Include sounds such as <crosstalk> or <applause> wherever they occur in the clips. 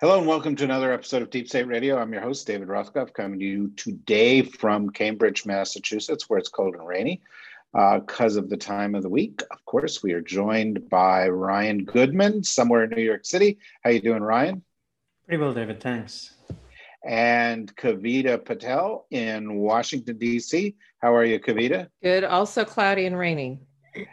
Hello and welcome to another episode of Deep State Radio. I'm your host, David Rothkopf, coming to you today from Cambridge, Massachusetts, where it's cold and rainy because uh, of the time of the week. Of course, we are joined by Ryan Goodman, somewhere in New York City. How are you doing, Ryan? Pretty well, David. Thanks. And Kavita Patel in Washington, D.C. How are you, Kavita? Good. Also cloudy and rainy.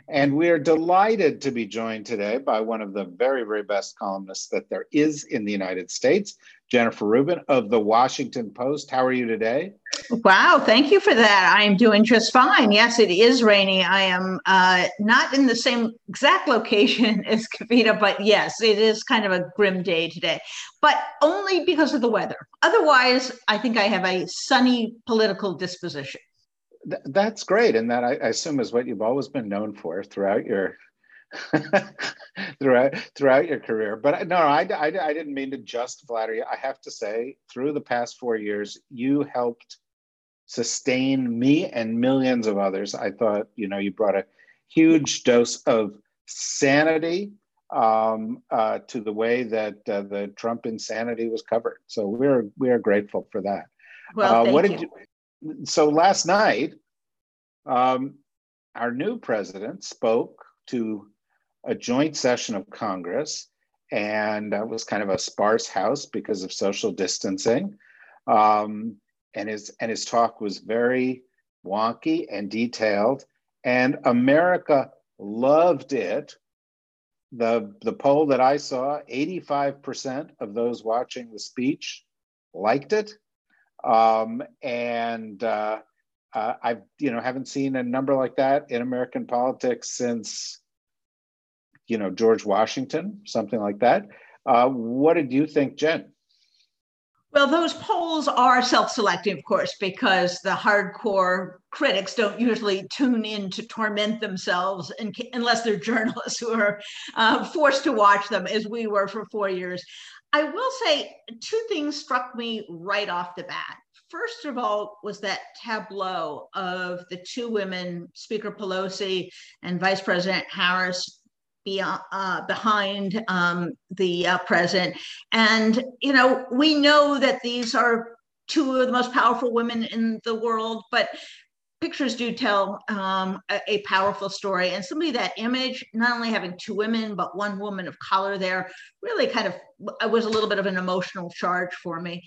And we are delighted to be joined today by one of the very, very best columnists that there is in the United States, Jennifer Rubin of the Washington Post. How are you today? Wow, thank you for that. I am doing just fine. Yes, it is rainy. I am uh, not in the same exact location <laughs> as Kavita, but yes, it is kind of a grim day today, but only because of the weather. Otherwise, I think I have a sunny political disposition that's great, and that I, I, assume is what you've always been known for throughout your <laughs> throughout throughout your career. But no, I, I, I didn't mean to just flatter you. I have to say, through the past four years, you helped sustain me and millions of others. I thought you know you brought a huge dose of sanity um, uh, to the way that uh, the Trump insanity was covered. So we're we are grateful for that. Well, uh, what did you, so last night, um, our new president spoke to a joint session of Congress, and it was kind of a sparse house because of social distancing. Um, and his and his talk was very wonky and detailed, and America loved it. the The poll that I saw, eighty five percent of those watching the speech liked it. Um, and uh, uh, I, you know, haven't seen a number like that in American politics since, you know, George Washington, something like that. Uh, what did you think, Jen? Well, those polls are self selecting, of course, because the hardcore critics don't usually tune in to torment themselves unless they're <laughs> journalists who are uh, forced to watch them, as we were for four years. I will say two things struck me right off the bat. First of all, was that tableau of the two women, Speaker Pelosi and Vice President Harris, beyond, uh, behind um, the uh, president. And, you know, we know that these are two of the most powerful women in the world, but pictures do tell um, a, a, powerful story. And somebody that image, not only having two women, but one woman of color there, really kind of was a little bit of an emotional charge for me.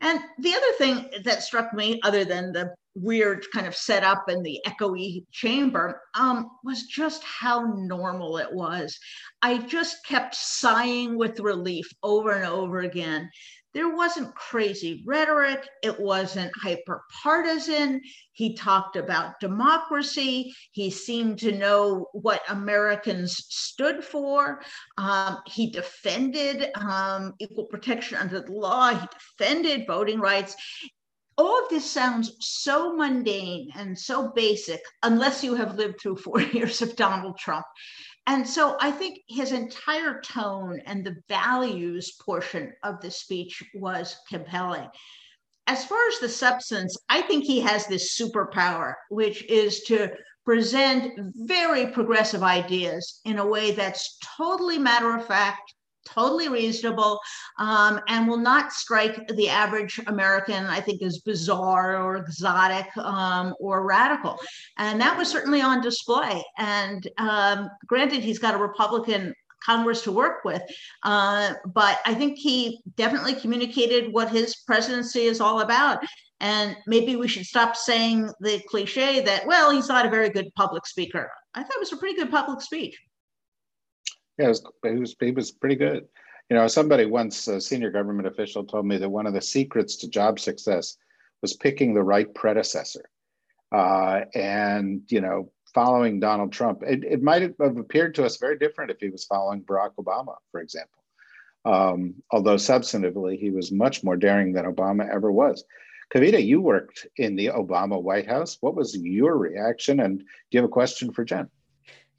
And the other thing that struck me, other than the weird kind of setup and the echoey chamber, um, was just how normal it was. I just kept sighing with relief over and over again there wasn't crazy rhetoric. It wasn't hyper partisan. He talked about democracy. He seemed to know what Americans stood for. Um, he defended um, equal protection under the law. He defended voting rights. All of this sounds so mundane and so basic, unless you have lived through four <laughs> years of Donald Trump. And so I think his entire tone and the values portion of the speech was compelling. As far as the substance, I think he has this superpower, which is to present very progressive ideas in a way that's totally matter of fact, totally reasonable um, and will not strike the average American, I think, as bizarre or exotic um, or radical. And that was certainly on display. And um, granted, he's got a Republican Congress to work with. Uh, but I think he definitely communicated what his presidency is all about. And maybe we should stop saying the cliche that, well, he's not a very good public speaker. I thought it was a pretty good public speech. Yeah, it was, was, it was pretty good. You know, somebody once, a senior government official, told me that one of the secrets to job success was picking the right predecessor. Uh, and, you know, following Donald Trump. It, it might have appeared to us very different if he was following Barack Obama, for example. Um, although substantively, he was much more daring than Obama ever was. Kavita, you worked in the Obama White House. What was your reaction? And do you have a question for Jen?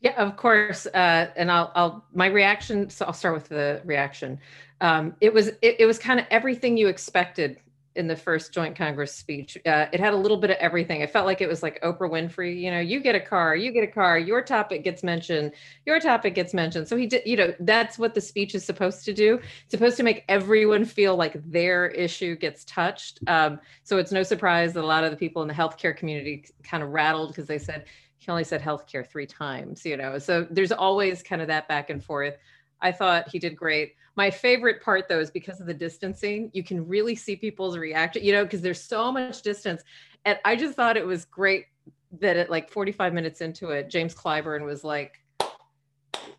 Yeah, of course. Uh, and I'll, I'll, my reaction. So I'll start with the reaction. Um, it was, it, it was kind of everything you expected in the first joint Congress speech. Uh, it had a little bit of everything. It felt like it was like Oprah Winfrey. You know, you get a car, you get a car, your topic gets mentioned, your topic gets mentioned. So he did. You know, that's what the speech is supposed to do. It's supposed to make everyone feel like their issue gets touched. Um, so it's no surprise that a lot of the people in the healthcare community kind of rattled because they said he only said healthcare three times. You know, so there's always kind of that back and forth. I thought he did great. My favorite part though is because of the distancing, you can really see people's reaction, you know, because there's so much distance. And I just thought it was great that at like 45 minutes into it, James Clyburn was like,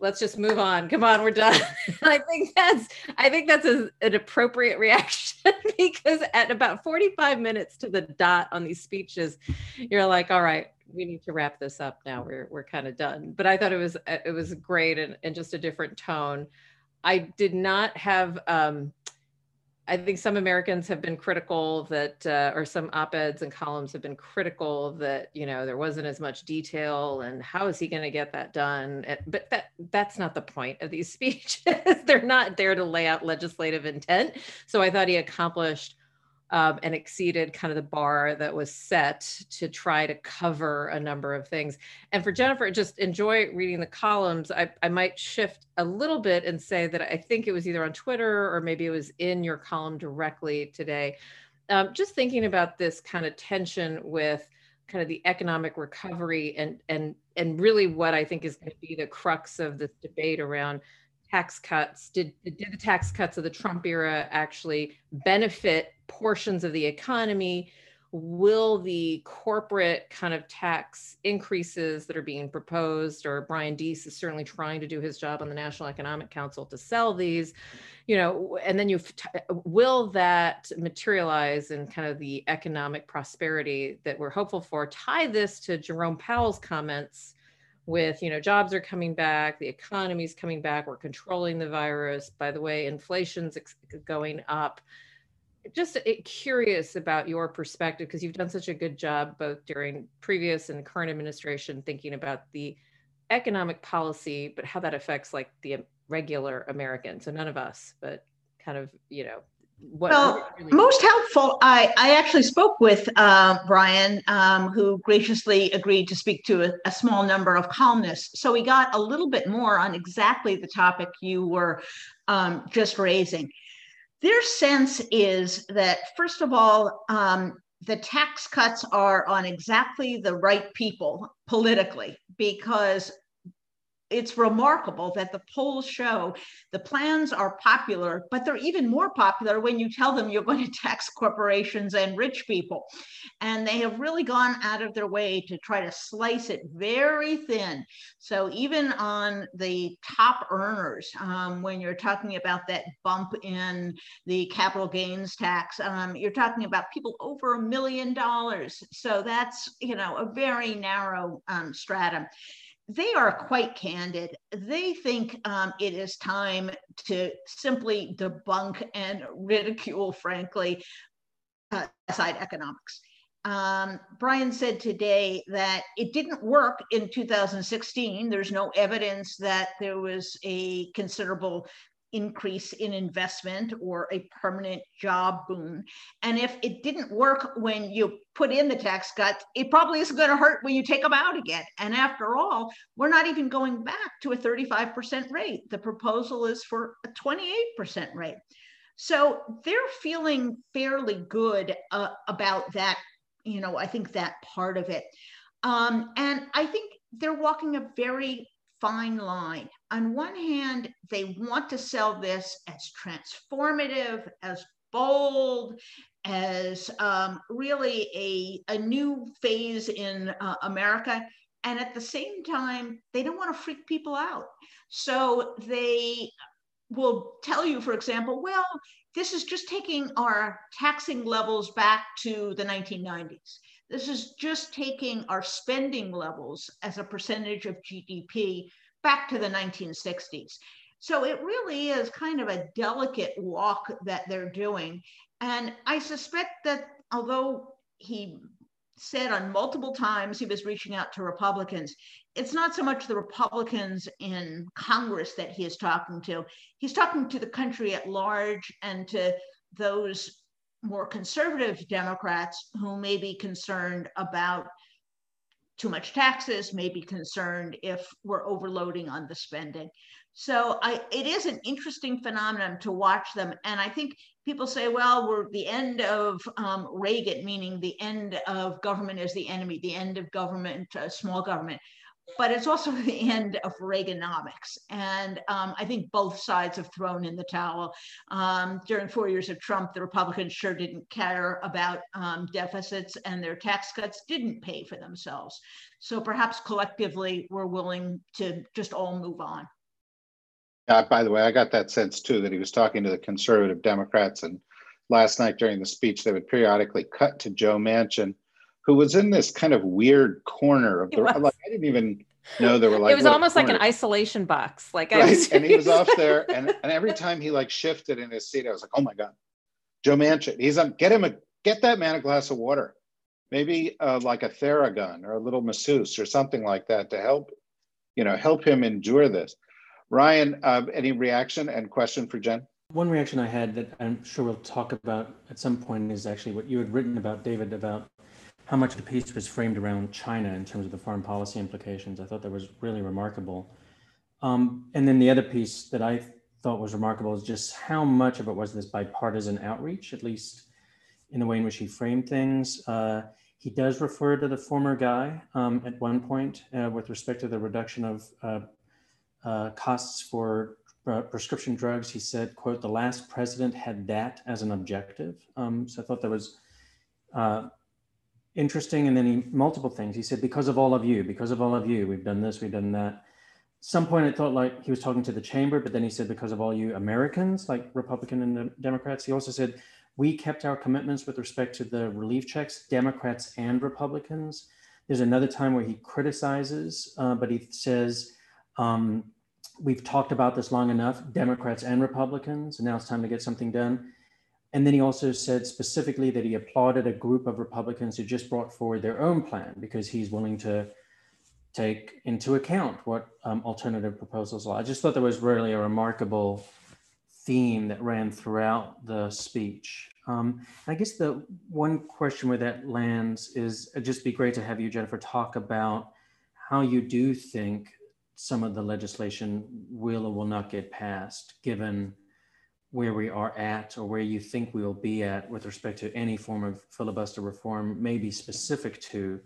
let's just move on. Come on, we're done. <laughs> I think that's I think that's a, an appropriate reaction <laughs> because at about 45 minutes to the dot on these speeches, you're like, all right, we need to wrap this up now. We're we're kind of done. But I thought it was it was great and, and just a different tone. I did not have. Um, I think some Americans have been critical that, uh, or some op-eds and columns have been critical that you know there wasn't as much detail and how is he going to get that done? But that that's not the point of these <laughs> speeches. They're not there to lay out legislative intent. So I thought he accomplished um, and exceeded kind of the bar that was set to try to cover a number of things. And for Jennifer, just enjoy reading the columns. I, I might shift a little bit and say that I think it was either on Twitter or maybe it was in your column directly today. Um, just thinking about this kind of tension with kind of the economic recovery and and and really what I think is going to be the crux of this debate around tax cuts did did the tax cuts of the Trump era actually benefit portions of the economy? Will the corporate kind of tax increases that are being proposed or brian deese is certainly trying to do his job on the national economic council to sell these you know and then you will that materialize in kind of the economic prosperity that we're hopeful for? Tie this to jerome powell's comments with you know jobs are coming back the economy's coming back we're controlling the virus. By the way inflation's going up. Just uh, curious about your perspective because you've done such a good job both during previous and current administration thinking about the economic policy but how that affects like the regular american so none of us but kind of you know what well, really most helpful. I, I actually spoke with uh, Brian, um, who graciously agreed to speak to a, a, small number of columnists. So we got a little bit more on exactly the topic you were um, just raising. Their sense is that, first of all, um, the tax cuts are on exactly the right people politically because it's remarkable that the polls show the plans are popular, but they're even more popular when you tell them you're going to tax corporations and rich people. And they have really gone out of their way to try to slice it very thin. So even on the top earners, um, when you're talking about that bump in the capital gains tax, um, you're talking about people over a million dollars. So that's, you know, a very narrow um, stratum they are quite candid. They think um, it is time to simply debunk and ridicule, frankly, uh, economics. Um, Brian said today that it didn't work in 2016. There's no evidence that there was a considerable increase in investment or a permanent job boom. And if it didn't work when you put in the tax cut, it probably isn't going to hurt when you take them out again. And after all, we're not even going back to a 35% rate. The proposal is for a 28% rate. So they're feeling fairly good uh, about that. You know, I think that part of it. Um, and I think they're walking a very fine line. On one hand, they want to sell this as transformative, as bold, as um, really a, a new phase in uh, America. And at the same time, they don't want to freak people out. So they will tell you, for example, well, this is just taking our taxing levels back to the 1990s. This is just taking our spending levels as a percentage of GDP back to the 1960s. So it really is kind of a delicate walk that they're doing. And I suspect that although he said on multiple times he was reaching out to Republicans, it's not so much the Republicans in Congress that he is talking to. He's talking to the country at large and to those more conservative Democrats who may be concerned about too much taxes, may be concerned if we're overloading on the spending. So I, it is an interesting phenomenon to watch them. And I think people say, well, we're the end of um, Reagan, meaning the end of government as the enemy, the end of government, uh, small government but it's also <laughs> the end of Reaganomics. And um, I think both sides have thrown in the towel. Um, during four years of Trump, the Republicans sure didn't care about um, deficits, and their tax cuts didn't pay for themselves. So perhaps collectively, we're willing to just all move on. Uh, by the way, I got that sense too that he was talking to the conservative Democrats. And last night during the speech, they would periodically cut to Joe Manchin who was in this kind of weird corner of the like I didn't even know there were like it was almost like an isolation box like right? was, and he was off <laughs> there and, and every time he like shifted in his seat I was like oh my god Joe Manchin he's on get him a get that man a glass of water. Maybe uh, like a theragun or a little masseuse or something like that to help you know help him endure this. Ryan uh, any reaction and question for Jen? One reaction I had that I'm sure we'll talk about at some point is actually what you had written about David about how much the piece was framed around China in terms of the foreign policy implications. I thought that was really remarkable. Um, and then the other piece that I thought was remarkable is just how much of it was this bipartisan outreach, at least in the way in which he framed things. Uh, he does refer to the former guy um, at one point uh, with respect to the reduction of uh, uh costs for uh, prescription drugs. He said, quote, the last president had that as an objective. Um, so I thought that was uh, interesting. And then he multiple things. He said, because of all of you, because of all of you, we've done this, we've done that. Some point I thought like he was talking to the chamber, but then he said, because of all you Americans, like Republican and Democrats. He also said, we kept our commitments with respect to the relief checks, Democrats and Republicans. There's another time where he criticizes, uh, but he says, um, we've talked about this long enough, Democrats and Republicans, and now it's time to get something done. And then he also said specifically that he applauded a group of Republicans who just brought forward their own plan because he's willing to take into account what um, alternative proposals are. I just thought there was really a remarkable theme that ran throughout the speech. Um, I guess the one question where that lands is it'd just be great to have you, Jennifer, talk about how you do think some of the legislation will or will not get passed, given where we are at or where you think we will be at with respect to any form of filibuster reform may be specific to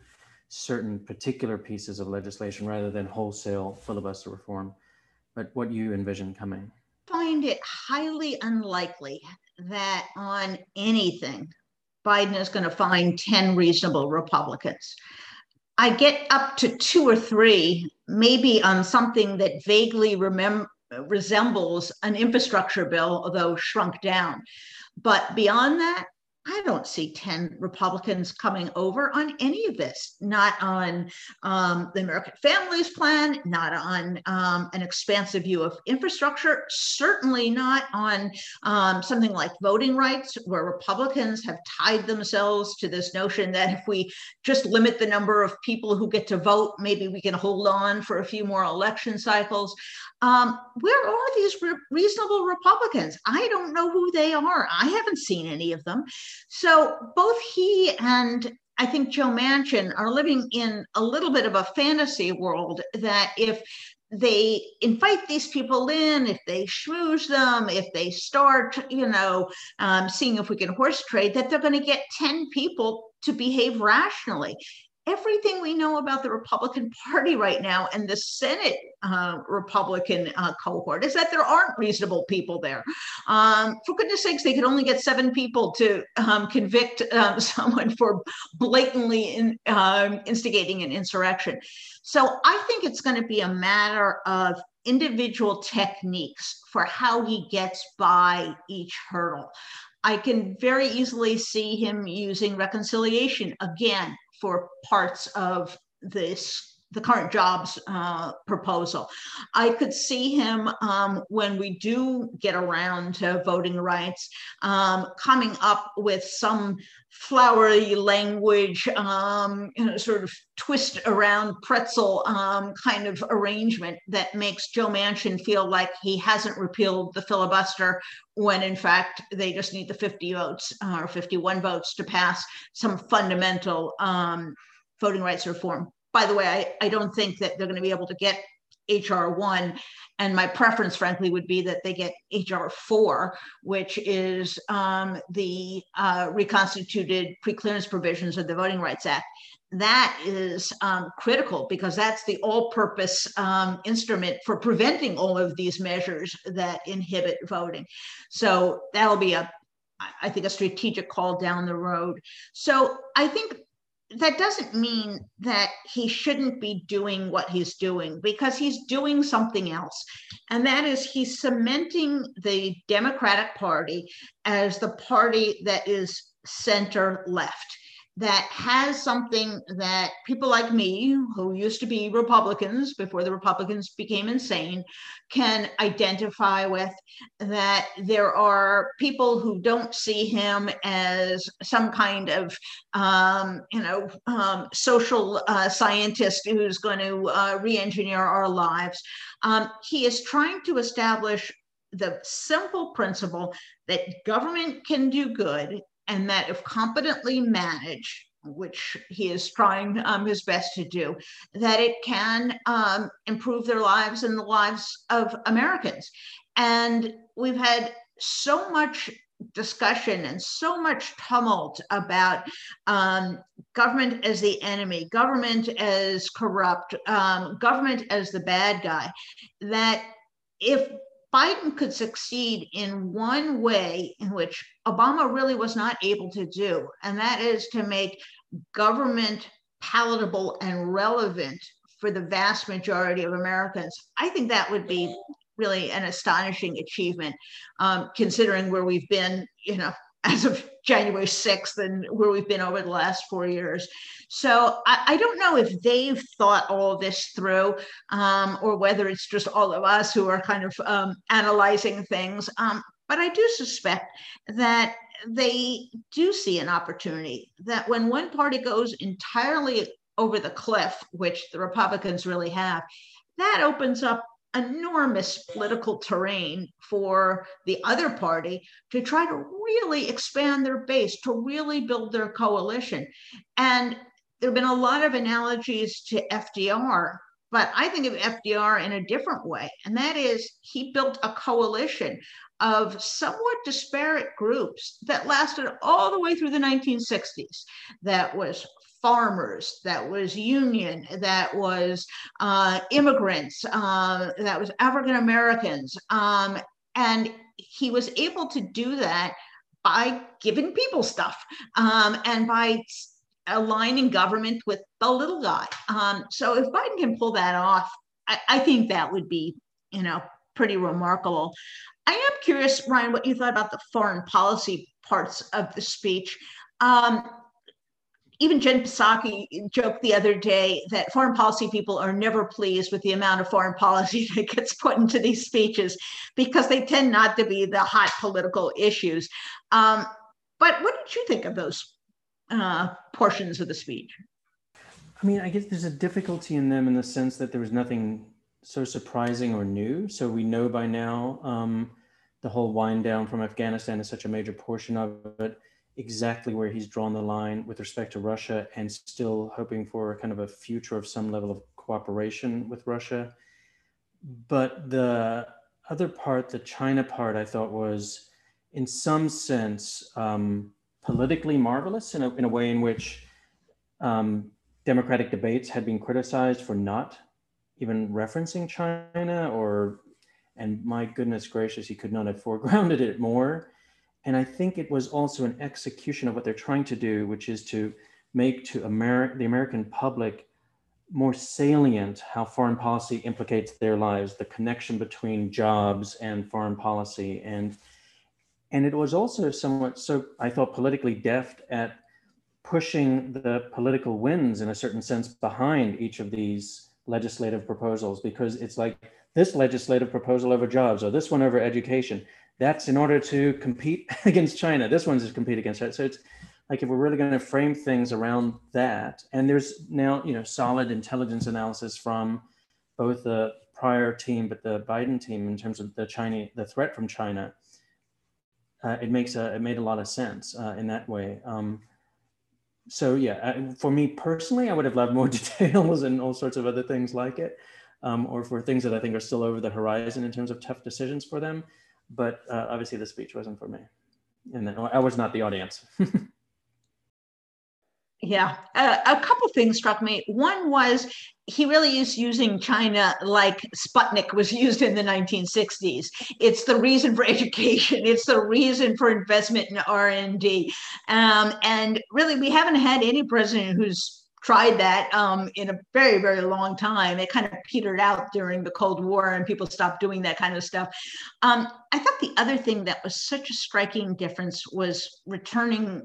certain particular pieces of legislation rather than wholesale filibuster reform, but what you envision coming? Find it highly unlikely that on anything Biden is going to find 10 reasonable Republicans. I get up to two or three, maybe on something that vaguely remem- resembles an infrastructure bill, although shrunk down. But beyond that, I don't see 10 Republicans coming over on any of this, not on um, the American Families Plan, not on um, an expansive view of infrastructure, certainly not on um, something like voting rights, where Republicans have tied themselves to this notion that if we just limit the number of people who get to vote, maybe we can hold on for a few more election cycles. Um, where are these re- reasonable Republicans? I don't know who they are. I haven't seen any of them. So both he and I think Joe Manchin are living in a little bit of a fantasy world that if they invite these people in, if they schmooze them, if they start, you know, um, seeing if we can horse trade, that they're going to get 10 people to behave rationally everything we know about the Republican <laughs> Party right now and the Senate uh, Republican uh, cohort is that there aren't reasonable people there. Um, for goodness sakes, they could only get seven people to um, convict um, <laughs> someone for blatantly in, um, instigating an insurrection. So I think it's going to be a matter of individual techniques for how he gets by each hurdle. I can very easily see him using reconciliation again for parts of this the current jobs uh, proposal. I could see him um, when we do get around to voting rights um, coming up with some flowery language, um, you know, sort of twist around pretzel um, kind of arrangement that makes Joe Manchin feel like he hasn't repealed the filibuster when in fact they just need the 50 votes uh, or 51 votes to pass some fundamental um, voting rights reform by the way, I, I don't think that they're going to be able to get HR one. And my preference, frankly, would be that they get HR four, which is um, the uh, reconstituted preclearance provisions of the Voting Rights Act. That is um, critical because that's the all purpose um, instrument for preventing all of these measures that inhibit voting. So that'll be a I think a strategic call down the road. So I think that doesn't mean that he shouldn't be doing what he's doing because he's doing something else. And that is he's cementing the Democratic Party as the party that is center left that has something that people like me, who used to be Republicans before the Republicans became insane, can identify with. That there are people who don't see him as some kind of, um, you know, um, social uh, scientist who's going to uh, re engineer our lives. Um, he is trying to establish the simple principle that government can do good and that if competently managed, which he is trying um, his best to do, that it can um, improve their lives and the lives of Americans. And we've had so much discussion and so much tumult about um, government as the enemy, government as corrupt, um, government as the bad guy, that if Biden could succeed in one way in which Obama really was not able to do, and that is to make government palatable and relevant for the vast majority of Americans. I think that would be really an astonishing achievement, um, considering where we've been, you know, as of January 6th and where we've been over the last four years. So I, I don't know if they've thought all this through um, or whether it's just all of us who are kind of um, analyzing things. Um, but I do suspect that they do see an opportunity that when one party goes entirely over the cliff, which the Republicans really have, that opens up enormous political terrain for the other party to try to really expand their base, to really build their coalition. And there have been a lot of analogies to FDR, but I think of FDR in a different way. And that is, he built a coalition of somewhat disparate groups that lasted all the way through the 1960s. That was farmers, that was union, that was uh, immigrants, uh, that was African Americans. Um, and he was able to do that by giving people stuff um, and by aligning government with the little guy. Um, so if Biden can pull that off, I, I, think that would be, you know, pretty remarkable. I am curious, Ryan, what you thought about the foreign policy parts of the speech. Um, even Jen Psaki joked the other day that foreign policy people are never pleased with the amount of foreign policy <laughs> that gets put into these speeches because they tend not to be the hot political issues. Um, but what did you think of those uh, portions of the speech? I mean, I guess there's a difficulty in them in the sense that there was nothing so surprising or new. So we know by now um, the whole wind down from Afghanistan is such a major portion of it exactly where he's drawn the line with respect to Russia and still hoping for kind of a future of some level of cooperation with Russia. But the other part, the China part, I thought was in some sense um, politically marvelous in a, in a way in which um, democratic debates had been criticized for not even referencing China or, and my goodness gracious, he could not have <laughs> foregrounded it more. And I think it was also an execution of what they're trying to do, which is to make to Ameri- the American public more salient how foreign policy implicates their lives, the connection between jobs and foreign policy. And, and it was also somewhat, so I thought politically deft at pushing the political winds in a certain sense behind each of these legislative proposals because it's like this legislative proposal over jobs or this one over education that's in order to compete <laughs> against china. This one's to compete against china. So it's like if we're really going to frame things around that and there's now you know solid intelligence analysis from both the prior team but the biden team in terms of the china the threat from china uh, it makes a, it made a lot of sense uh, in that way. Um, so yeah, uh, for me personally, I would have loved more <laughs> details and all sorts of other things like it, um, or for things that I think are still over the horizon in terms of tough decisions for them. But uh, obviously, the speech wasn't for me, and then I was not the audience. <laughs> Yeah, uh, a couple things struck me. One was he really is using China like Sputnik was used in the 1960s. It's the reason for <laughs> education. It's the reason for investment in R&D. Um, and really, we haven't had any president who's tried that um, in a very, very long time. It kind of petered out during the Cold War and people stopped doing that kind of stuff. Um, I thought the other thing that was such a striking difference was returning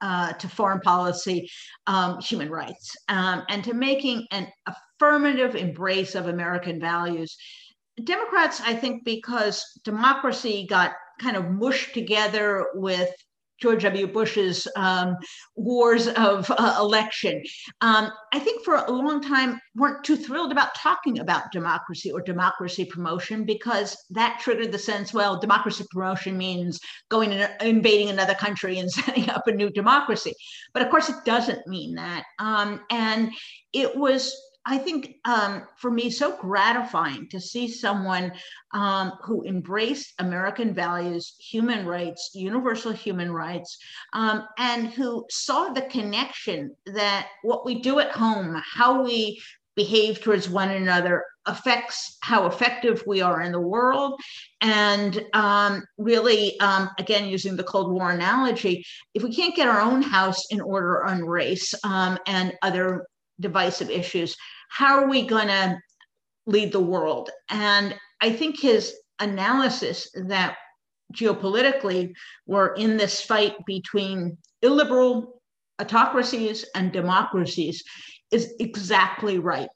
uh, to foreign policy um, human rights um, and to making an affirmative embrace of American values. Democrats, I think, because democracy got kind of mushed together with George W. Bush's um, wars of uh, election. Um, I think for a long time weren't too thrilled about talking about democracy or democracy promotion because that triggered the sense, well, democracy promotion means going and invading another country and <laughs> setting up a new democracy. But of course, it doesn't mean that. Um, and it was I think um, for me, so gratifying to see someone um, who embraced American values, human rights, universal human rights, um, and who saw the connection that what we do at home, how we behave towards one another, affects how effective we are in the world. And um, really, um, again, using the Cold War analogy, if we can't get our own house in order on race um, and other divisive issues, how are we going to lead the world? And I think his analysis that geopolitically we're in this fight between illiberal autocracies and democracies is exactly right.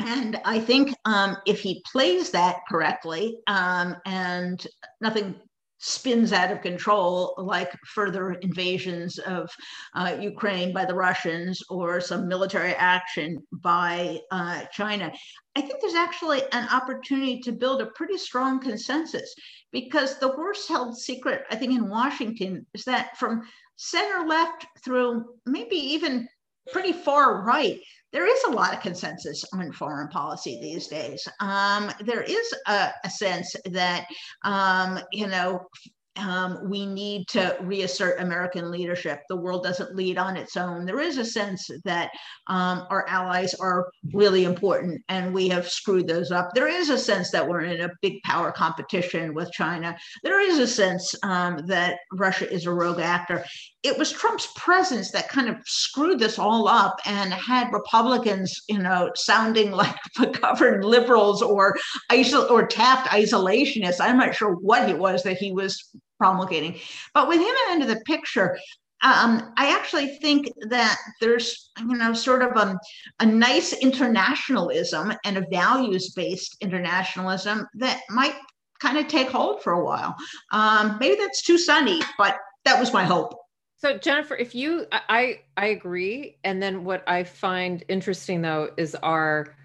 And I think um, if he plays that correctly, um, and nothing spins out of control, like further invasions of uh, Ukraine by the Russians or some military action by uh, China. I think there's actually an opportunity to build a pretty strong consensus because the worst held secret, I think, in Washington is that from center left through maybe even pretty far right, there is a lot of consensus on foreign policy these days. Um, there is a, a sense that, um, you know, um, we need to reassert American leadership. The world doesn't lead on its own. There is a sense that um, our allies are really important and we have screwed those up. There is a sense that we're in a big power competition with China. There is a sense um, that Russia is a rogue actor it was Trump's presence that kind of screwed this all up and had Republicans, you know, sounding <laughs> like McGovern liberals or isol- or Taft isolationists. I'm not sure what it was that he was promulgating, but with him into the picture, um, I actually think that there's, you know, sort of a, a nice internationalism and a values-based internationalism that might kind of take hold for a while. Um, maybe that's too sunny, but that was my hope. So Jennifer, if you, I, I agree. And then what I find interesting though is our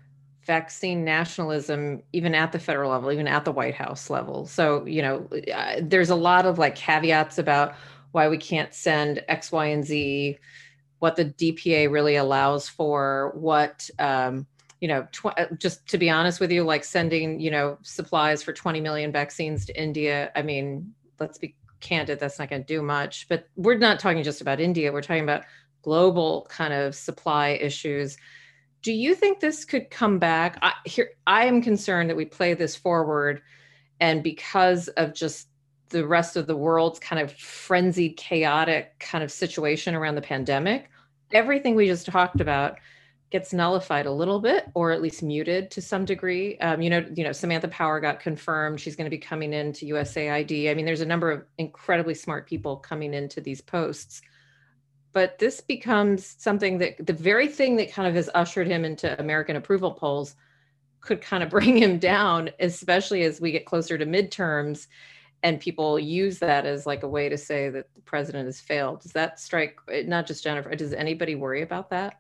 vaccine nationalism, even at the federal level, even at the White House level. So, you know, uh, there's a lot of like caveats about why we can't send X, Y, and Z, what the DPA really allows for, what, um, you know, tw- uh, just to be honest with you, like sending, you know, supplies for 20 million vaccines to India. I mean, let's be candid, that's not going to do much. But we're not talking just about India, we're talking about global kind of supply issues. Do you think this could come back? I, here, I am concerned that we play this forward, and because of just the rest of the world's kind of frenzied, chaotic kind of situation around the pandemic, everything we just talked about gets nullified a little bit or at least muted to some degree um, you know you know samantha power got confirmed she's going to be coming into usaid i mean there's a number of incredibly smart people coming into these posts but this becomes something that the very thing that kind of has ushered him into American approval polls could kind of <laughs> bring him down, especially as we get closer to midterms and people use that as like a way to say that the president has failed. Does that strike not just Jennifer? Does anybody worry about that?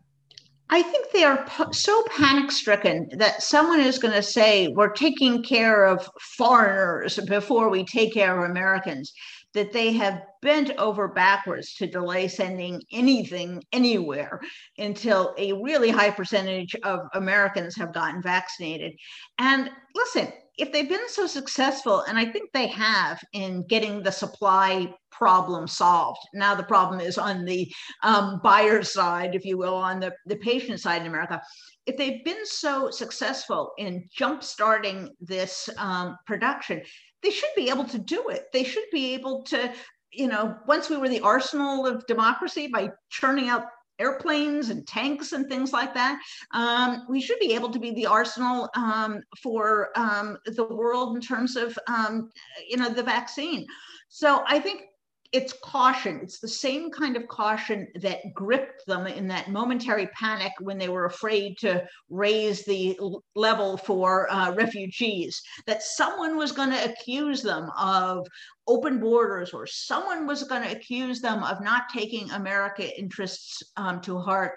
I think they are so panic stricken that someone is going to say, We're taking care of foreigners before we take care of Americans, that they have bent over backwards to delay sending anything anywhere until a really high percentage of Americans have gotten vaccinated. And listen, if they've been so successful, and I think they have in getting the supply problem solved, now the problem is on the um, buyer side, if you will, on the, the patient side in America. If they've been so successful in jump-starting this um, production, they should be able to do it. They should be able to, you know, once we were the arsenal of democracy by churning out airplanes and tanks and things like that. Um, we should be able to be the arsenal um, for um, the world in terms of, um, you know, the vaccine. So I think it's caution. It's the same kind of caution that gripped them in that momentary panic when they were afraid to raise the level for uh, refugees, that someone was going to accuse them of open borders or someone was going to accuse them of not taking America interests um, to heart.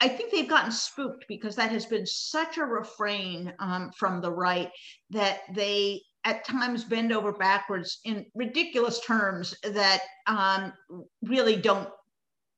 I think they've gotten spooked because that has been such a refrain um, from the right that they at times bend over backwards in ridiculous terms that um, really don't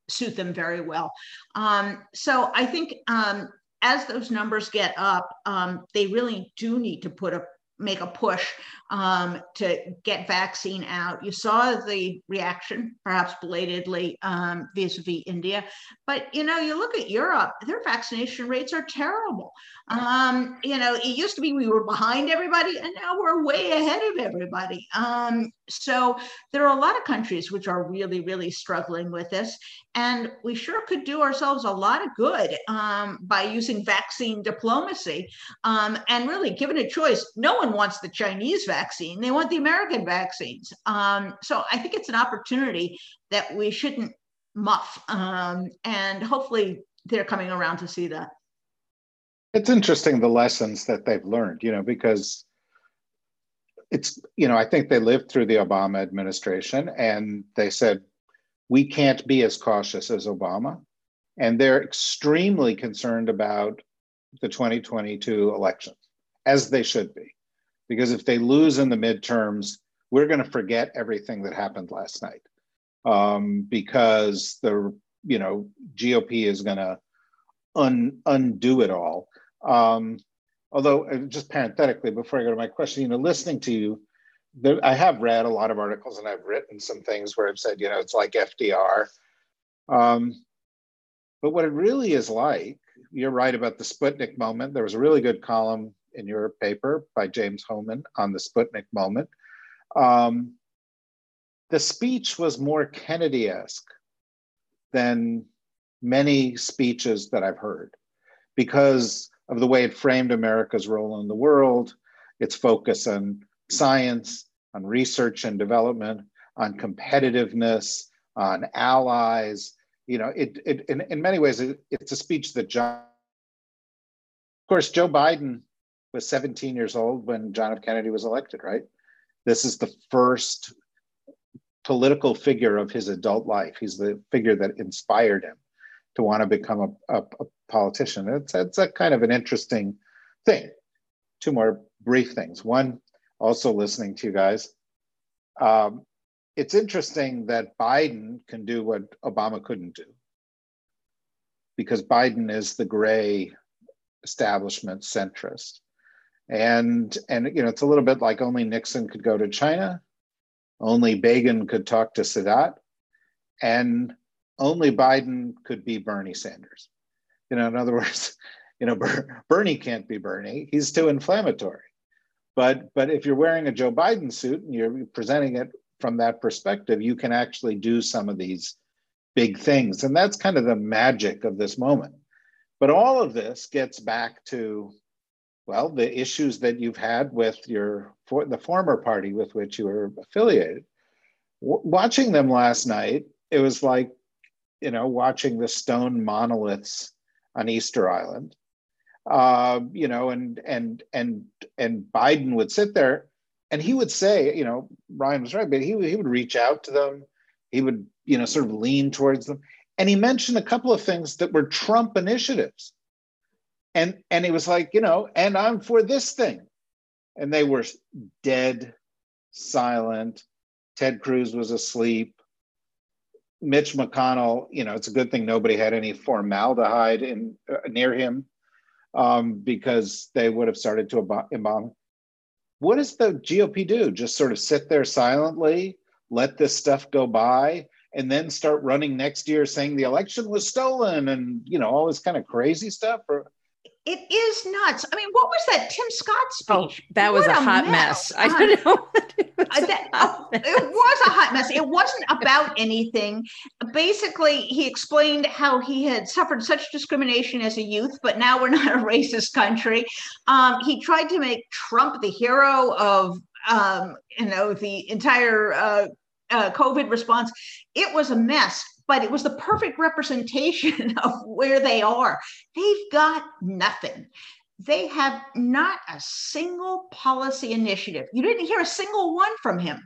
suit them very well. Um, so I think um, as those numbers get up, um, they really do need to put a make a push um, to get vaccine out. You saw the reaction, perhaps belatedly, um, vis-a-vis India. But you know, you look at Europe; their vaccination rates are terrible. Um, you know, it used to be we were behind everybody, and now we're way ahead of everybody. Um, so there are a lot of countries which are really, really struggling with this, and we sure could do ourselves a lot of good um, by using vaccine diplomacy. Um, and really, given a choice, no one wants the Chinese vaccine; they want the American vaccines. Um, so I think it's an opportunity that we shouldn't muff, um, and hopefully, they're coming around to see that. It's interesting the lessons that they've learned, you know, because it's, you know, I think they lived through the Obama administration and they said, we can't be as cautious as Obama. And they're extremely concerned about the 2022 elections, as they should be. Because if they lose in the midterms, we're going to forget everything that happened last night. Um, because the you know GOP is going to un, undo it all. Um, although, uh, just parenthetically, before I go to my question, you know, listening to you, there, I have read a lot of articles and I've written some things where I've said, you know, it's like FDR. Um, but what it really is like, you're right about the Sputnik moment. There was a really good column in your paper by James Hohmann on the Sputnik moment. Um, the speech was more Kennedy esque than many speeches that I've heard because of the way it framed America's role in the world, its focus on science, on research and development, on competitiveness, on allies. You know, it, it in, in many ways, it, it's a speech that John, of course, Joe Biden was 17 years old when John F. Kennedy was elected, right? This is the first political figure of his adult life. He's the figure that inspired him to want to become a, a, a politician. It's, it's a kind of an interesting thing. Two more brief things. One, also listening to you guys. Um, it's interesting that Biden can do what Obama couldn't do because Biden is the gray establishment centrist. And, and you know, it's a little bit like only Nixon could go to China, only Begin could talk to Sadat, and only Biden could be Bernie Sanders. You know, in other <laughs> words, you know, Ber- Bernie can't be Bernie. He's too inflammatory. But but if you're wearing a Joe Biden suit and you're presenting it from that perspective, you can actually do some of these big things. And that's kind of the magic of this moment. But all of this gets back to, well, the issues that you've had with your for the former party with which you were affiliated. W- watching them last night, it was like you know, watching the stone monoliths on Easter Island. Uh, you know, and and and and Biden would sit there and he would say, you know, Ryan was right, but he, he would reach out to them. He would, you know, sort of lean towards them. And he mentioned a couple of things that were Trump initiatives. And and he was like, you know, and I'm for this thing. And they were dead, silent. Ted Cruz was asleep. Mitch McConnell, you know, it's a good thing nobody had any formaldehyde in uh, near him um, because they would have started to embalm what does the GOP do? Just sort of sit there silently, let this stuff go by, and then start running next year saying the election was stolen and you know all this kind of crazy stuff? Or it is nuts. I mean, what was that Tim Scott oh, speech? Oh, that was a, a hot mess. mess. I don't know. <laughs> it, was that, oh, it was a hot mess. It wasn't about anything. Basically, he explained how he had suffered such discrimination as a youth, but now we're <laughs> not a racist country. Um, he tried to make Trump the hero of, um, you know, the entire uh, uh, COVID response. It was a mess but it was the perfect representation <laughs> of where they are. They've got nothing. They have not a single policy initiative. You didn't hear a single one from him.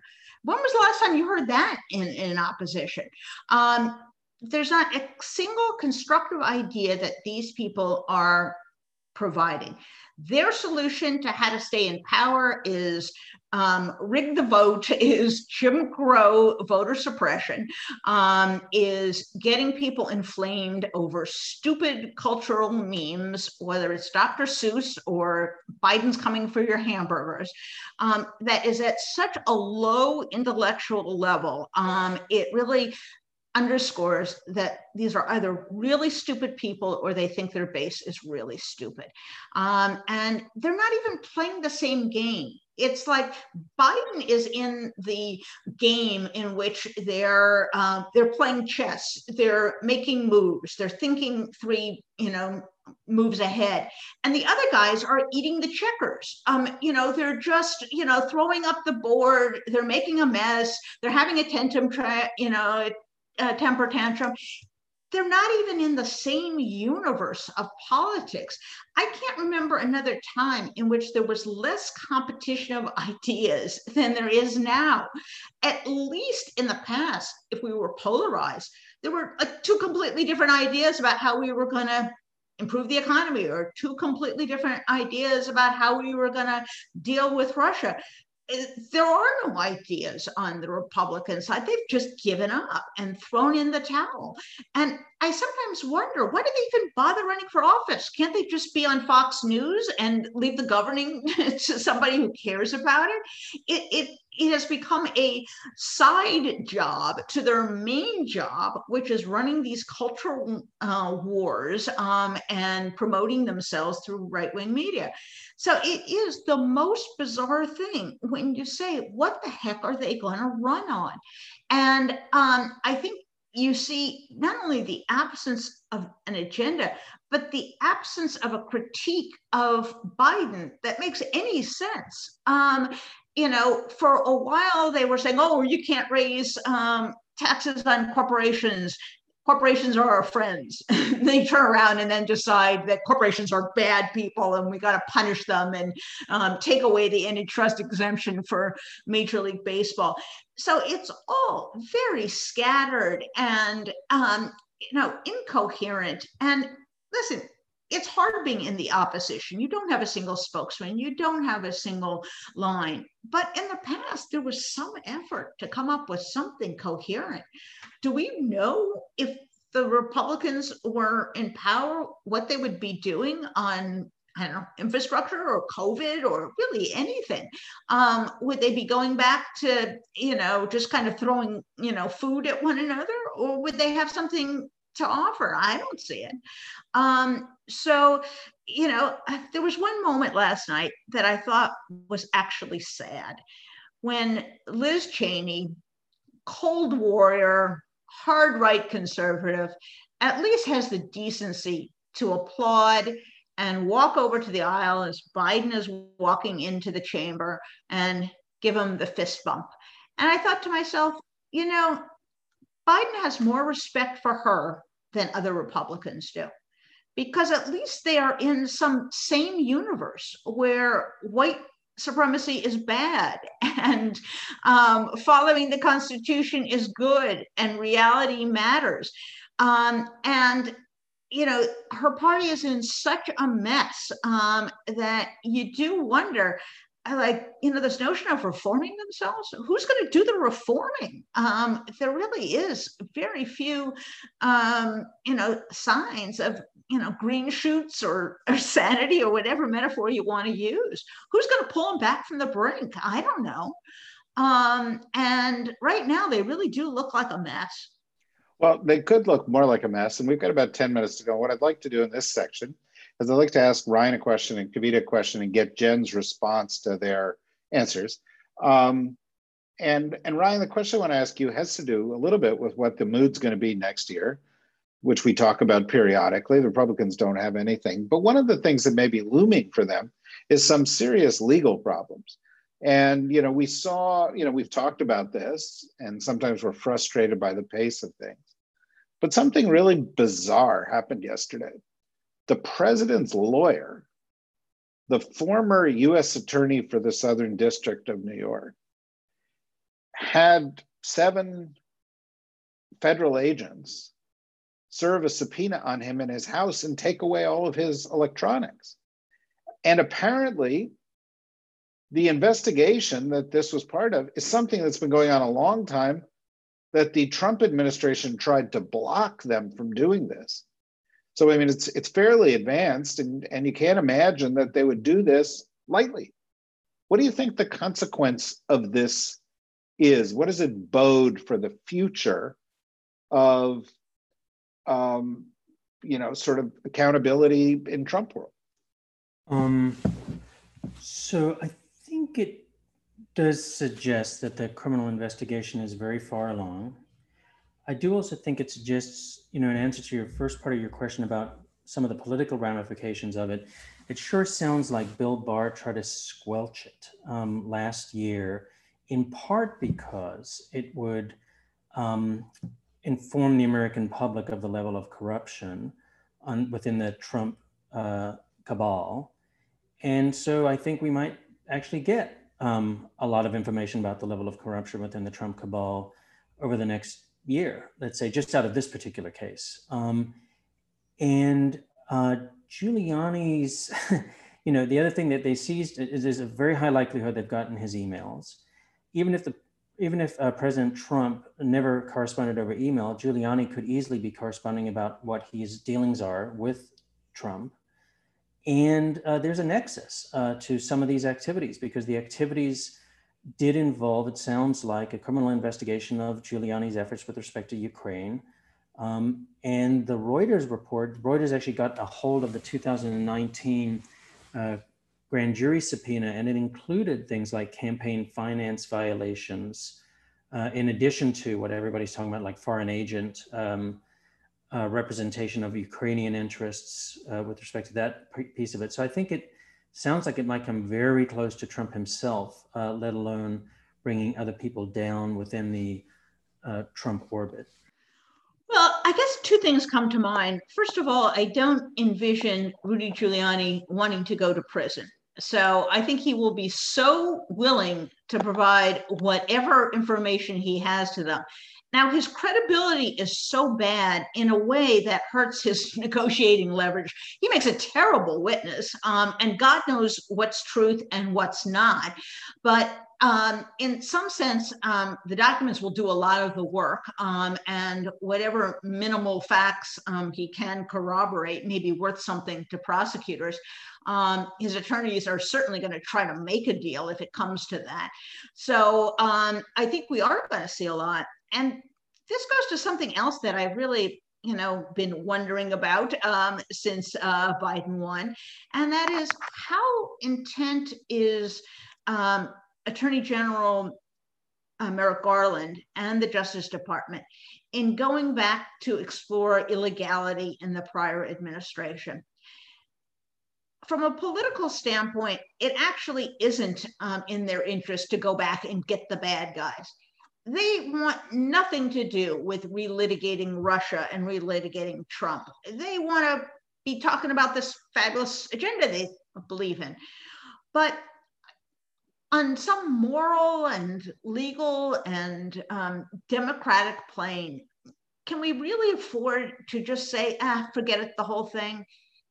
When was the last time you heard that in, in opposition? Um, there's not a single constructive idea that these people are providing. Their solution to how to stay in power is um, rig the vote, is Jim Crow voter suppression, um, is getting people inflamed over stupid cultural memes, whether it's Dr. Seuss or Biden's coming for your hamburgers, um, that is at such a low intellectual level. Um, it really underscores that these are either really stupid people or they think their base is really stupid. Um, and they're not even playing the same game. It's like Biden is in the game in which they're uh, they're playing chess. They're making moves. They're thinking three, you know, moves ahead and the other guys are eating the checkers um you know they're just you know throwing up the board they're making a mess they're having a tantrum tra- you know uh, temper tantrum they're not even in the same universe of politics. I can't remember another time in which there was less competition of ideas than there is now. At least in the past, if we were polarized, there were uh, two completely different ideas about how we were going to improve the economy or two completely different ideas about how we were going to deal with Russia there are no ideas on the Republican side. They've just given up and thrown in the towel. And I sometimes wonder why do they even bother running for office? Can't they just be on Fox News and leave the governing <laughs> to somebody who cares about it? It, it it has become a side job to their main job, which is running these cultural uh, wars um, and promoting themselves through right wing media. So it is the most bizarre thing when you say, what the heck are they going to run on? And um, I think you see not only the absence of an agenda, but the absence of a critique of Biden that makes any sense. Um, you know, for a while they were saying, oh, you can't raise um, taxes on corporations. Corporations are our friends. <laughs> they turn around and then decide that corporations are bad people and we got to punish them and um, take away the antitrust exemption for Major League Baseball. So it's all very scattered and, um, you know, incoherent. And listen, it's hard being in the opposition. You don't have a single spokesman, you don't have a single line. But in the past, there was some effort to come up with something coherent. Do we know if the Republicans were in power, what they would be doing on I don't know, infrastructure or COVID or really anything. Um, would they be going back to, you know, just kind of throwing, you know, food at one another, or would they have something to offer. I don't see it. Um, so, you know, there was one moment last night that I thought was actually sad when Liz Cheney, cold warrior, hard right conservative, at least has the decency to applaud and walk over to the aisle as Biden is walking into the chamber and give him the fist bump. And I thought to myself, you know, Biden has more respect for her than other Republicans do because at least they are in some same universe where white supremacy is bad and um, following the Constitution is good and reality matters. Um, and you know, her party is in such a mess um, that you do wonder I like, you know, this notion of reforming themselves. Who's going to do the reforming? Um, there really is very few, um, you know, signs of, you know, green shoots or, or sanity or whatever metaphor you want to use. Who's going to pull them back from the brink? I don't know. Um, and right now, they really do look like a mess. Well, they could look more like a mess. And we've got about 10 minutes to go. What I'd like to do in this section is I'd like to ask Ryan a question and Kavita a question and get Jen's response to their answers. Um, and, and Ryan, the question I want to ask you has to do a little bit with what the mood's going to be next year, which we talk about periodically. The Republicans don't have anything. But one of the things that may be looming for them is some serious legal problems. And, you know, we saw, you know, we've talked about this, and sometimes we're frustrated by the pace of things. But something really bizarre happened yesterday the president's lawyer, the former US attorney for the Southern District of New York, had seven federal agents serve a subpoena on him in his house and take away all of his electronics. And apparently, the investigation that this was part of is something that's been going on a long time that the Trump administration tried to block them from doing this. So I mean, it's it's fairly advanced, and and you can't imagine that they would do this lightly. What do you think the consequence of this is? What does it bode for the future of, um, you know, sort of accountability in Trump world? Um, so I think it does suggest that the criminal investigation is very far along. I do also think it suggests, you know, in answer to your first part of your question about some of the political ramifications of it, it sure sounds like Bill Barr tried to squelch it um, last year, in part because it would um, inform the American public of the level of corruption on, within the Trump uh, cabal. And so I think we might actually get um, a lot of information about the level of corruption within the Trump cabal over the next year, let's say, just out of this particular case. Um, and uh, Giuliani's, <laughs> you know, the other thing that they seized is there's a very high likelihood they've gotten his emails. Even if the even if uh, President Trump never corresponded over email, Giuliani could easily be corresponding about what his dealings are with Trump. And uh, there's a nexus uh, to some of these activities because the activities did involve, it sounds like, a criminal investigation of Giuliani's efforts with respect to Ukraine. Um, and the Reuters report, Reuters actually got a hold of the 2019 uh, grand jury subpoena, and it included things like campaign finance violations, uh, in addition to what everybody's talking about, like foreign agent um, uh, representation of Ukrainian interests uh, with respect to that piece of it. So I think it sounds like it might come very close to Trump himself, uh, let alone bringing other people down within the uh, Trump orbit. Well, I guess two things come to mind. First of all, I don't envision Rudy Giuliani wanting to go to prison. So I think he will be so willing to provide whatever information he has to them. Now, his credibility is so bad in a way that hurts his <laughs> negotiating leverage. He makes a terrible witness, um, and God knows what's truth and what's not. But um, in some sense, um, the documents will do a lot of the work, um, and whatever minimal facts um, he can corroborate may be worth something to prosecutors. Um, his attorneys are certainly going to try to make a deal if it comes to that. So um, I think we are going to see a lot. And this goes to something else that I really you know been wondering about um, since uh, Biden won, and that is how intent is um, Attorney General uh, Merrick Garland and the Justice Department in going back to explore illegality in the prior administration. From a political standpoint, it actually isn't um, in their interest to go back and get the bad guys they want nothing to do with relitigating Russia and relitigating Trump. They want to be talking about this fabulous agenda they believe in. But on some moral and legal and um, democratic plane, can we really afford to just say, ah, forget it, the whole thing?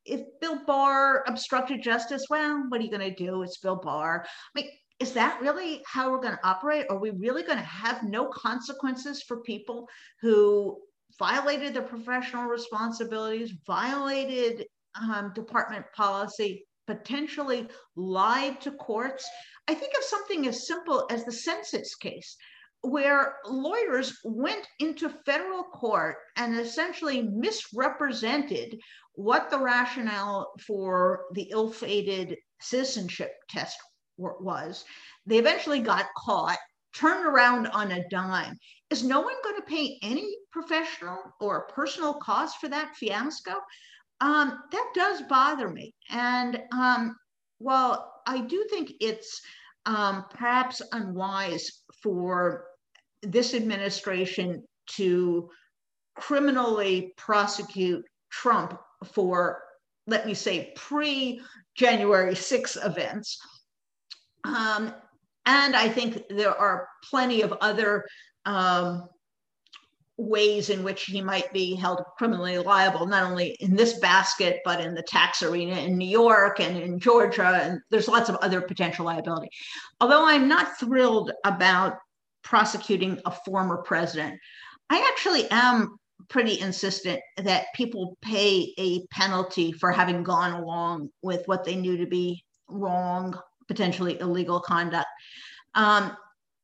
If Bill Barr obstructed justice, well, what are you going to do? It's Bill Barr. I mean, is that really how we're going to operate? Are we really going to have no consequences for people who violated their professional responsibilities, violated um, department policy, potentially lied to courts? I think of something as simple as the census case, where lawyers went into federal court and essentially misrepresented what the rationale for the ill fated citizenship test was. They eventually got caught, turned around on a dime. Is no one going to pay any professional or personal cost for that fiasco? Um, that does bother me. And um, while I do think it's um, perhaps unwise for this administration to criminally prosecute Trump for, let me say, pre January 6 events, um, and I think there are plenty of other um, ways in which he might be held criminally liable, not only in this basket, but in the tax arena in New York and in Georgia. And there's lots of other potential liability. Although I'm not thrilled about prosecuting a former president, I actually am pretty insistent that people pay a penalty for having gone along with what they knew to be wrong potentially illegal conduct. Um,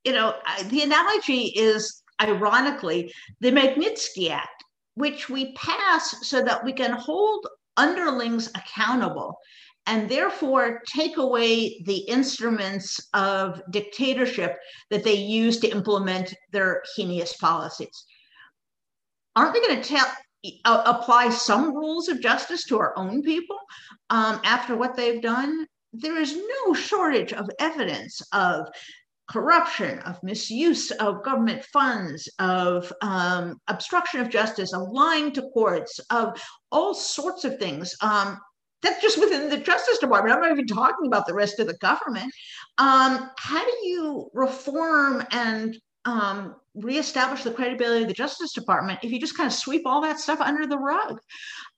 you know, the analogy is ironically the Magnitsky Act, which we pass so that we can hold underlings accountable and therefore take away the instruments of dictatorship that they use to implement their heinous policies. Aren't we going to tell, apply some rules of justice to our own people um, after what they've done? There is no shortage of evidence of corruption, of misuse of government funds, of um, obstruction of justice, of lying to courts, of all sorts of things. Um, that's just within the Justice Department. I'm not even talking about the rest of the government. Um, how do you reform and um, reestablish the credibility of the Justice Department if you just kind of sweep all that stuff under the rug?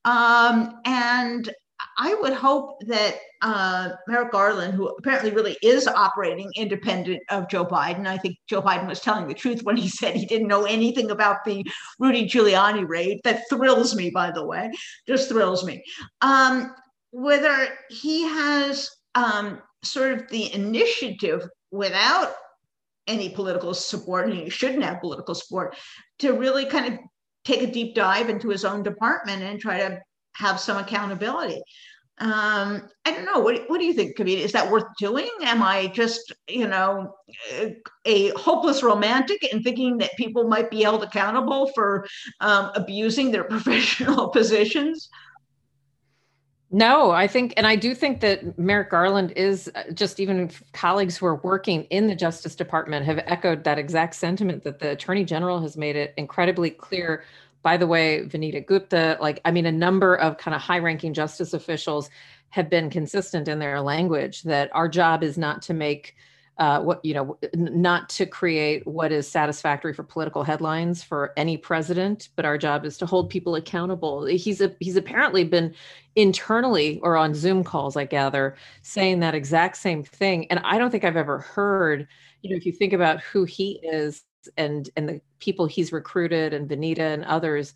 Um, and I would hope that uh, Merrick Garland, who apparently really is operating independent of Joe Biden, I think Joe Biden was telling the truth when he <laughs> said he didn't know anything about the Rudy Giuliani raid. That thrills me, by the way, just thrills me. Um, whether he has um, sort of the initiative without any political support, and he shouldn't have political support, to really kind of take a deep dive into his own department and try to have some accountability. Um, I don't know. What, what do you think, Kavita? Is that worth doing? Am I just, you know, a hopeless romantic and thinking that people might be held accountable for um, abusing their <laughs> professional positions? No, I think, and I do think that Merrick Garland is uh, just even colleagues who are working in the Justice Department have echoed that exact sentiment that the Attorney General has made it incredibly clear by the way, Vanita Gupta, like, I mean, a number of kind of high ranking justice officials have been consistent in their language that our job is not to make uh, what you know not to create what is satisfactory for political headlines for any president but our job is to hold people accountable. He's a, he's apparently been internally or on zoom calls i gather saying that exact same thing. And i don't think i've ever heard you know if you think about who he is and and the people he's recruited and Vanita and others,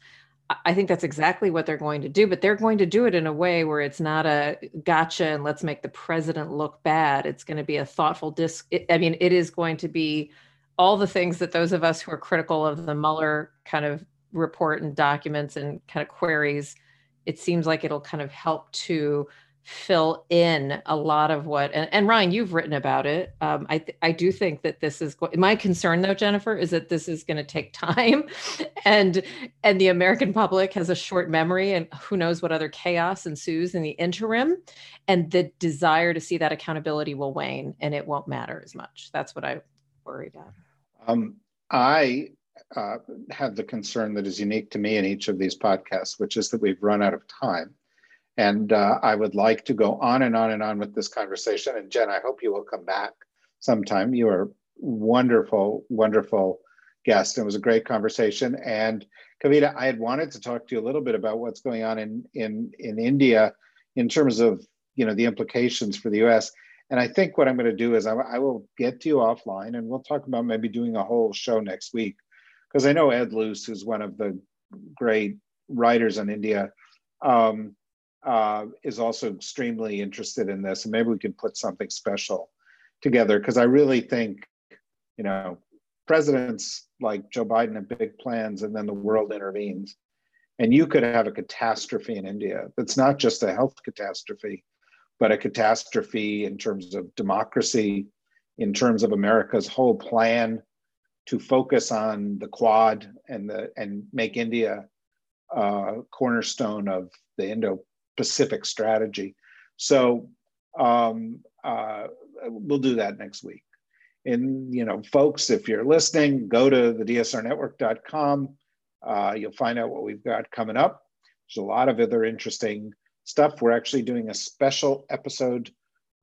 I think that's exactly what they're going to do, but they're going to do it in a way where it's not a gotcha and let's make the president look bad. It's going to be a thoughtful disc. I mean, it is going to be all the things that those of us who are critical of the Mueller kind of report and documents and kind of queries, it seems like it'll kind of help to fill in a lot of what and, and ryan you've written about it. Um, i th- i do think that this is my concern though jennifer is that this is going to take <laughs> time and and the american public has a short memory and who knows what other chaos ensues in the interim. And the desire to see that accountability will wane and it won't matter as much. That's what i worry about. Um, I uh, have the concern that is unique to me in each of these podcasts, which is that we've run out of time. And uh, I would like to go on and on and on with this conversation. And Jen, I hope you will come back sometime. You are wonderful, wonderful guest. It was a great conversation. And Kavita, I had wanted to talk to you a little bit about what's going on in in in India in terms of you know the implications for the U.S. And I think what I'm going to do is I, I will get to you offline, and we'll talk about maybe doing a whole show next week because I know Ed Luce, who's one of the great writers on India, um, uh, is also extremely interested in this, and maybe we can put something special together because I really think, you know, presidents like Joe Biden have big plans, and then the world intervenes, and you could have a catastrophe in India that's not just a health catastrophe, but a catastrophe in terms of democracy, in terms of America's whole plan to focus on the Quad and the and make India a cornerstone of the Indo-Pacific strategy. So um, uh, we'll do that next week. And you know, folks, if you're listening, go to the dsrnetwork.com. Uh, you'll find out what we've got coming up. There's a lot of other interesting stuff. We're actually doing a special episode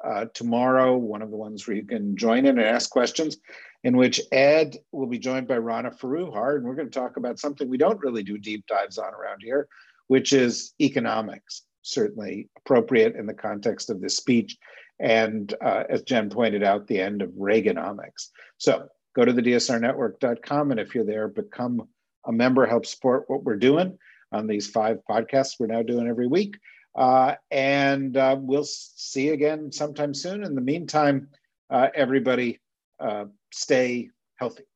uh, tomorrow, one of the ones where you can join in and ask questions, in which Ed will be joined by Rana Foroohar, and we're going to talk about something we don't really do deep dives on around here, which is economics, certainly appropriate in the context of this speech. And uh, as Jen pointed out, the end of Reaganomics. So go to the dsrnetwork.com, and if you're there, become a member, help support what we're doing on these five podcasts we're now doing every week. Uh, and uh, we'll see you again sometime soon. In the meantime, uh, everybody uh, stay healthy.